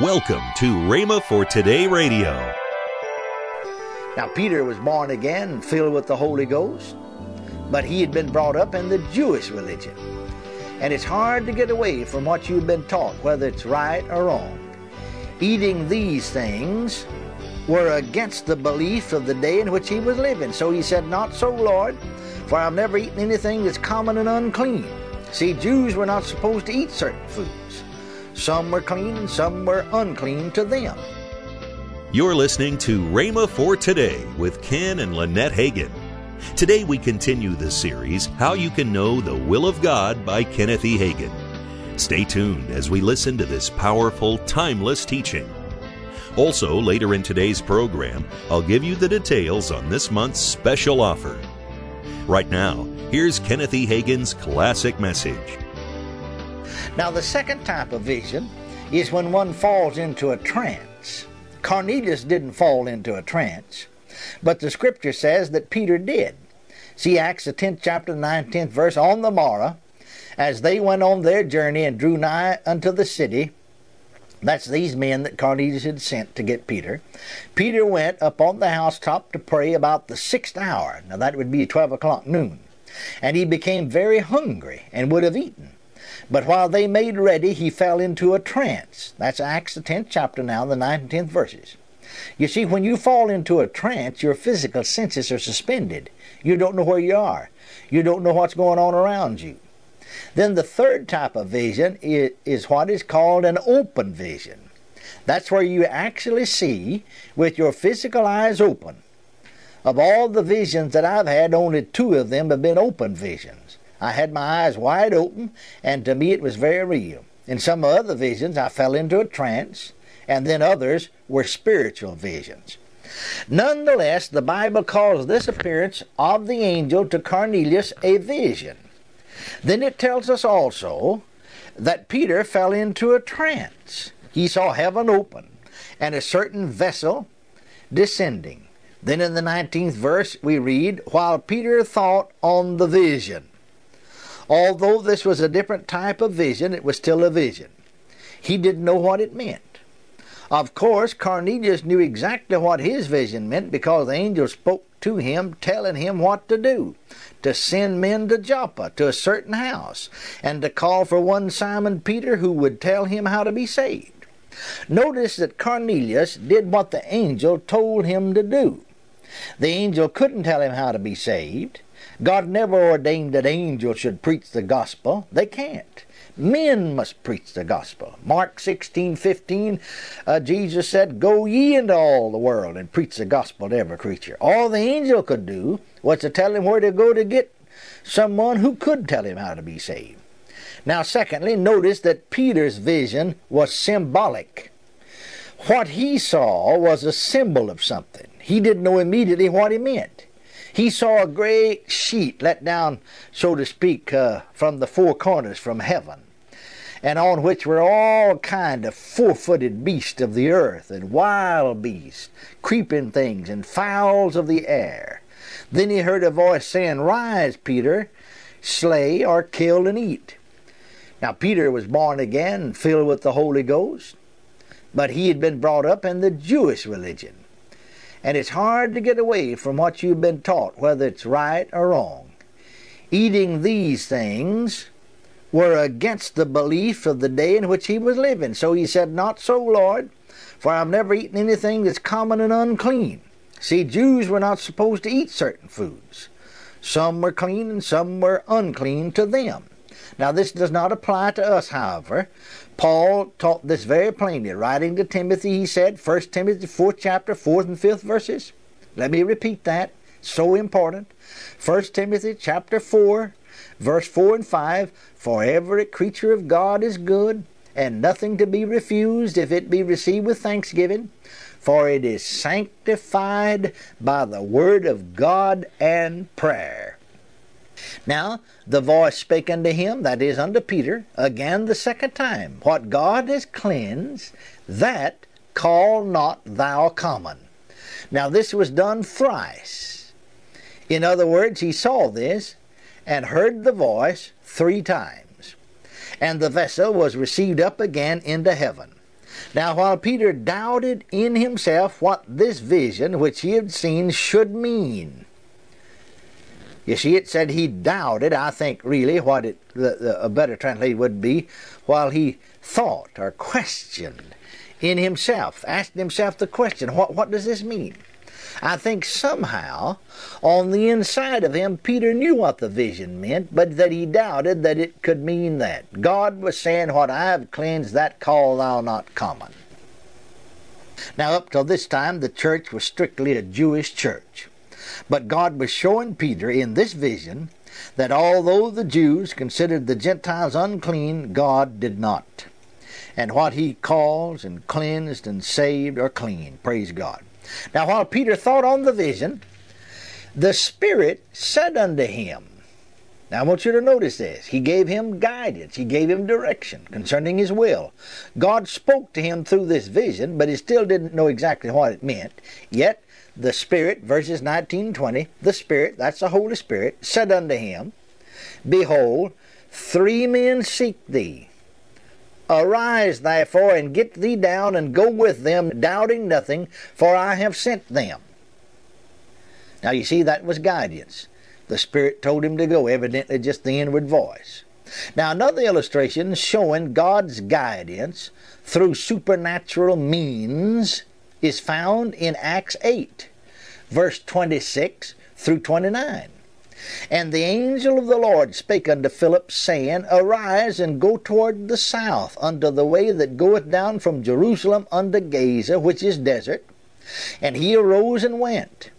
Welcome to Rhema for Today Radio. Now, Peter was born again and filled with the Holy Ghost, but he had been brought up in the Jewish religion. And it's hard to get away from what you've been taught, whether it's right or wrong. Eating these things were against the belief of the day in which he was living. So he said, Not so, Lord, for I've never eaten anything that's common and unclean. See, Jews were not supposed to eat certain foods. Some were clean some were unclean to them. You're listening to Rhema for Today with Ken and Lynette Hagin. Today we continue the series, How You Can Know the Will of God by Kenneth E. Hagin. Stay tuned as we listen to this powerful, timeless teaching. Also, later in today's program, I'll give you the details on this month's special offer. Right now, here's Kenneth E. Hagin's classic message. Now, the second type of vision is when one falls into a trance. Cornelius didn't fall into a trance, but the scripture says that Peter did. See Acts, the 10th chapter, 19th verse. On the morrow, as they went on their journey and drew nigh unto the city, that's these men that Cornelius had sent to get Peter. Peter went up on the housetop to pray about the sixth hour. Now that would be 12 o'clock noon. And he became very hungry and would have eaten. But while they made ready, he fell into a trance. That's Acts, the 10th chapter now, the 9th and 10th verses. You see, when you fall into a trance, your physical senses are suspended. You don't know where you are. You don't know what's going on around you. Then the third type of vision is, is what is called an open vision. That's where you actually see with your physical eyes open. Of all the visions that I've had, only two of them have been open visions. I had my eyes wide open, and to me it was very real. In some other visions, I fell into a trance, and then others were spiritual visions. Nonetheless, the Bible calls this appearance of the angel to Cornelius a vision. Then it tells us also that Peter fell into a trance. He saw heaven open and a certain vessel descending. Then in the 19th verse we read, While Peter thought on the vision. Although this was a different type of vision, it was still a vision. He didn't know what it meant. Of course, Cornelius knew exactly what his vision meant because the angel spoke to him, telling him what to do to send men to Joppa, to a certain house, and to call for one Simon Peter who would tell him how to be saved. Notice that Cornelius did what the angel told him to do. The angel couldn't tell him how to be saved. God never ordained that angels should preach the gospel. They can't. Men must preach the gospel. Mark 16, 15, uh, Jesus said, Go ye into all the world and preach the gospel to every creature. All the angel could do was to tell him where to go to get someone who could tell him how to be saved. Now, secondly, notice that Peter's vision was symbolic. What he saw was a symbol of something. He didn't know immediately what he meant. He saw a great sheet let down, so to speak, uh, from the four corners from heaven, and on which were all kind of four-footed beasts of the earth, and wild beasts, creeping things, and fowls of the air. Then he heard a voice saying, Rise, Peter, slay or kill and eat. Now Peter was born again filled with the Holy Ghost, but he had been brought up in the Jewish religion. And it's hard to get away from what you've been taught, whether it's right or wrong. Eating these things were against the belief of the day in which he was living. So he said, Not so, Lord, for I've never eaten anything that's common and unclean. See, Jews were not supposed to eat certain foods. Some were clean and some were unclean to them. Now, this does not apply to us, however. Paul taught this very plainly. Writing to Timothy, he said, 1 Timothy 4th chapter, 4th and 5th verses. Let me repeat that. So important. 1 Timothy chapter 4, verse 4 and 5. For every creature of God is good, and nothing to be refused if it be received with thanksgiving, for it is sanctified by the word of God and prayer. Now the voice spake unto him, that is unto Peter, again the second time, What God has cleansed, that call not thou common. Now this was done thrice. In other words, he saw this and heard the voice three times. And the vessel was received up again into heaven. Now, while Peter doubted in himself what this vision which he had seen should mean, you see, it said he doubted. I think really what it, the, the, a better translation would be, while he thought or questioned in himself, asking himself the question, what, what does this mean? I think somehow on the inside of him, Peter knew what the vision meant, but that he doubted that it could mean that. God was saying, What I have cleansed, that call thou not common. Now, up till this time, the church was strictly a Jewish church. But God was showing Peter in this vision that although the Jews considered the Gentiles unclean, God did not. And what he calls and cleansed and saved are clean. Praise God. Now, while Peter thought on the vision, the Spirit said unto him, now I want you to notice this. He gave him guidance. He gave him direction concerning his will. God spoke to him through this vision, but he still didn't know exactly what it meant. Yet the Spirit, verses 19 and 20, the Spirit, that's the Holy Spirit, said unto him, Behold, three men seek thee. Arise therefore and get thee down and go with them, doubting nothing, for I have sent them. Now you see, that was guidance. The Spirit told him to go, evidently just the inward voice. Now, another illustration showing God's guidance through supernatural means is found in Acts 8, verse 26 through 29. And the angel of the Lord spake unto Philip, saying, Arise and go toward the south, unto the way that goeth down from Jerusalem unto Gaza, which is desert. And he arose and went.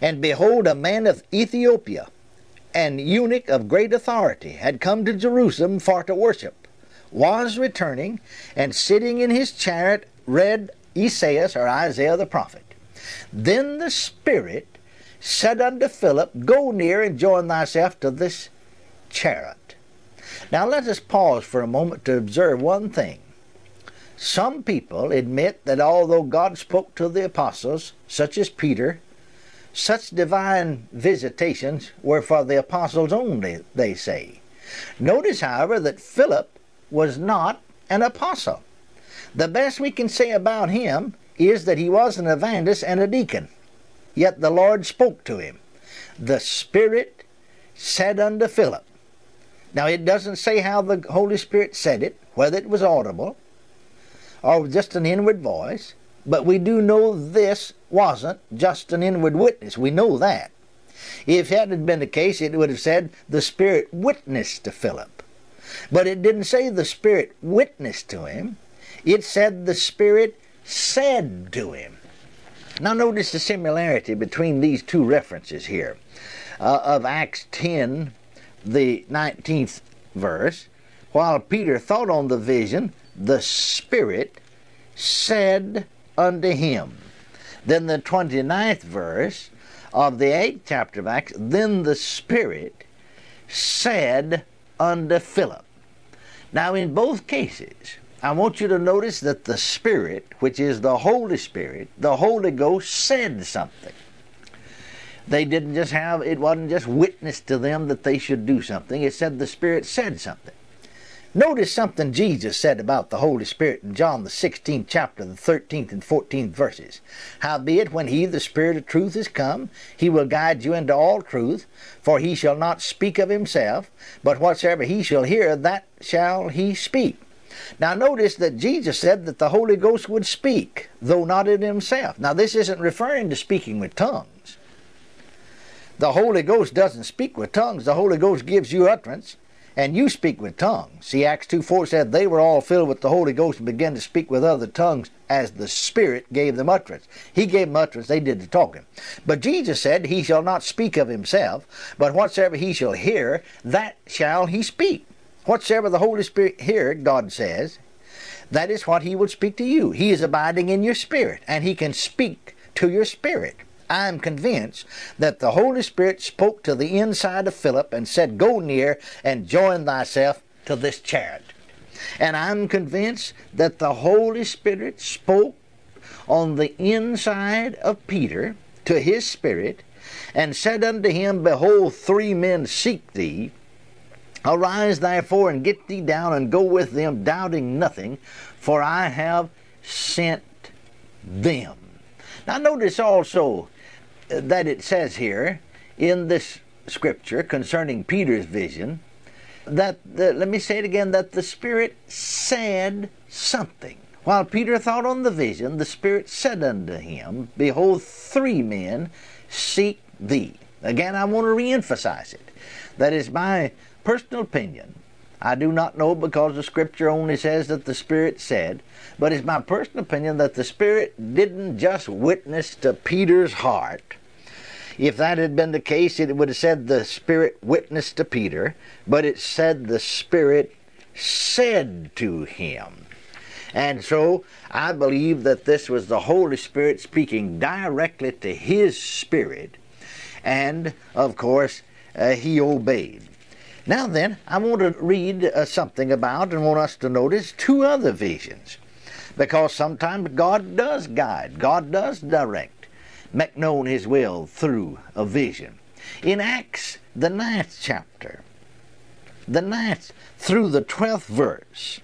And behold, a man of Ethiopia, an eunuch of great authority, had come to Jerusalem for to worship, was returning, and sitting in his chariot read Esaias or Isaiah the prophet. Then the Spirit said unto Philip, Go near and join thyself to this chariot. Now let us pause for a moment to observe one thing. Some people admit that although God spoke to the apostles, such as Peter, such divine visitations were for the apostles only, they say. Notice, however, that Philip was not an apostle. The best we can say about him is that he was an evangelist and a deacon. Yet the Lord spoke to him. The Spirit said unto Philip. Now, it doesn't say how the Holy Spirit said it, whether it was audible or just an inward voice, but we do know this wasn't just an inward witness. We know that. If that had been the case, it would have said the Spirit witnessed to Philip. But it didn't say the Spirit witnessed to him, it said the Spirit said to him. Now, notice the similarity between these two references here uh, of Acts 10, the 19th verse. While Peter thought on the vision, the Spirit said unto him. Then the 29th verse of the 8th chapter of Acts, then the Spirit said unto Philip. Now, in both cases, I want you to notice that the Spirit, which is the Holy Spirit, the Holy Ghost, said something. They didn't just have, it wasn't just witnessed to them that they should do something. It said the Spirit said something. Notice something Jesus said about the Holy Spirit in John the 16th chapter, the 13th and 14th verses. Howbeit, when he, the Spirit of truth, is come, he will guide you into all truth, for he shall not speak of himself, but whatsoever he shall hear, that shall he speak. Now, notice that Jesus said that the Holy Ghost would speak, though not in himself. Now, this isn't referring to speaking with tongues. The Holy Ghost doesn't speak with tongues, the Holy Ghost gives you utterance. And you speak with tongues. See, Acts 2 4 said they were all filled with the Holy Ghost and began to speak with other tongues as the Spirit gave them utterance. He gave them utterance, they did the talking. But Jesus said, He shall not speak of himself, but whatsoever he shall hear, that shall he speak. Whatsoever the Holy Spirit hear, God says, that is what He will speak to you. He is abiding in your spirit, and He can speak to your spirit. I am convinced that the Holy Spirit spoke to the inside of Philip and said, Go near and join thyself to this chariot. And I'm convinced that the Holy Spirit spoke on the inside of Peter to his spirit and said unto him, Behold, three men seek thee. Arise therefore and get thee down and go with them, doubting nothing, for I have sent them. Now, notice also that it says here in this scripture concerning Peter's vision that, the, let me say it again, that the Spirit said something. While Peter thought on the vision, the Spirit said unto him, Behold, three men seek thee. Again, I want to re-emphasize it. That is my personal opinion. I do not know because the scripture only says that the Spirit said, but it's my personal opinion that the Spirit didn't just witness to Peter's heart. If that had been the case, it would have said the Spirit witnessed to Peter, but it said the Spirit said to him. And so I believe that this was the Holy Spirit speaking directly to his spirit, and of course, uh, he obeyed. Now then, I want to read uh, something about and want us to notice two other visions. Because sometimes God does guide, God does direct, make known His will through a vision. In Acts, the ninth chapter, the ninth through the twelfth verse,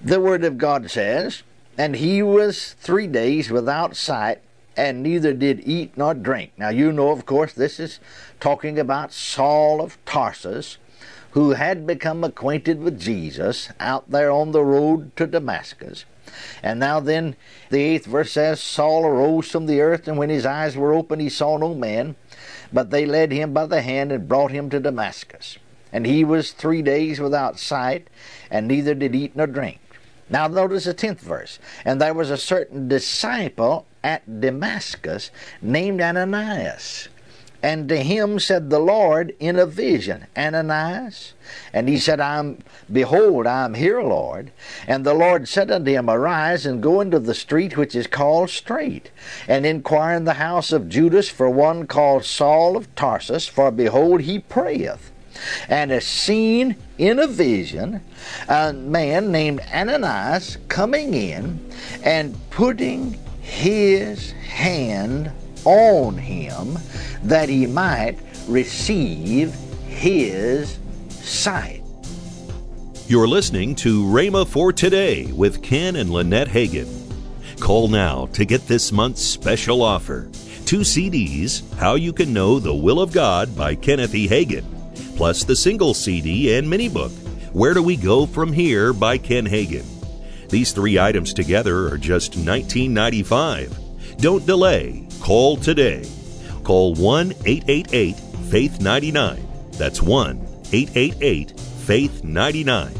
the Word of God says, And he was three days without sight, and neither did eat nor drink. Now, you know, of course, this is talking about Saul of Tarsus, who had become acquainted with Jesus out there on the road to Damascus. And now then, the eighth verse says, Saul arose from the earth, and when his eyes were open, he saw no man, but they led him by the hand and brought him to Damascus. And he was three days without sight, and neither did eat nor drink. Now notice the tenth verse. And there was a certain disciple at Damascus named Ananias. And to him said the Lord in a vision, Ananias. And he said, I'm, behold, I am here, Lord. And the Lord said unto him, Arise and go into the street which is called Straight, and inquire in the house of Judas for one called Saul of Tarsus, for behold, he prayeth and has seen in a vision a man named Ananias coming in and putting his hand on him that he might receive his sight. You're listening to Rhema for Today with Ken and Lynette Hagin. Call now to get this month's special offer. Two CDs, How You Can Know the Will of God by Kenneth E. Hagin plus the single CD and mini book, Where Do We Go From Here by Ken Hagin. These three items together are just $19.95. Don't delay. Call today. Call 1 888 Faith 99. That's 1 888 Faith 99.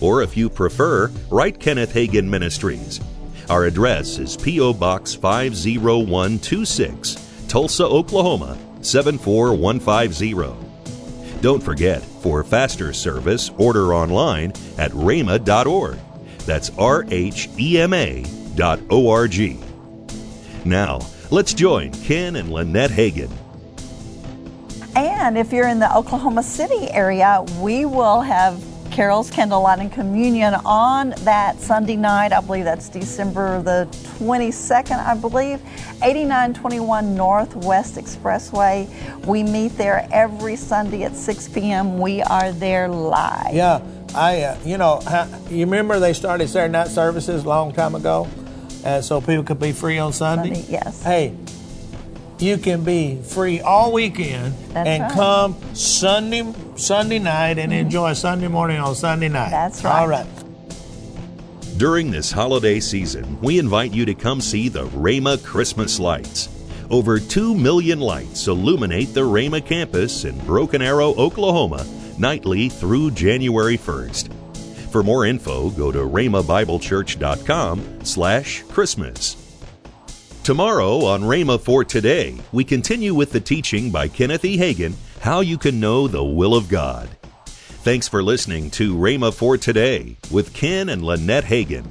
Or if you prefer, write Kenneth Hagin Ministries. Our address is P.O. Box 50126, Tulsa, Oklahoma 74150. Don't forget, for faster service, order online at rhema.org. That's R H E M A dot O R G. Now, let's join Ken and Lynette Hagin. And if you're in the Oklahoma City area, we will have Carol's Candlelight and Communion on that Sunday night. I believe that's December the 22nd, I believe. 8921 Northwest Expressway. We meet there every Sunday at 6 p.m. We are there live. Yeah, I, uh, you know, you remember they started Saturday night services a long time ago, and so people could be free on Sunday. Sunday yes. Hey, you can be free all weekend That's and right. come Sunday Sunday night and enjoy Sunday morning on Sunday night. That's right. All right. During this holiday season, we invite you to come see the Rhema Christmas lights. Over 2 million lights illuminate the Rhema campus in Broken Arrow, Oklahoma, nightly through January 1st. For more info, go to rhemabiblechurch.com slash Christmas. Tomorrow on Rhema for Today, we continue with the teaching by Kenneth E. Hagin, How You Can Know the Will of God. Thanks for listening to Rhema for Today with Ken and Lynette Hagin.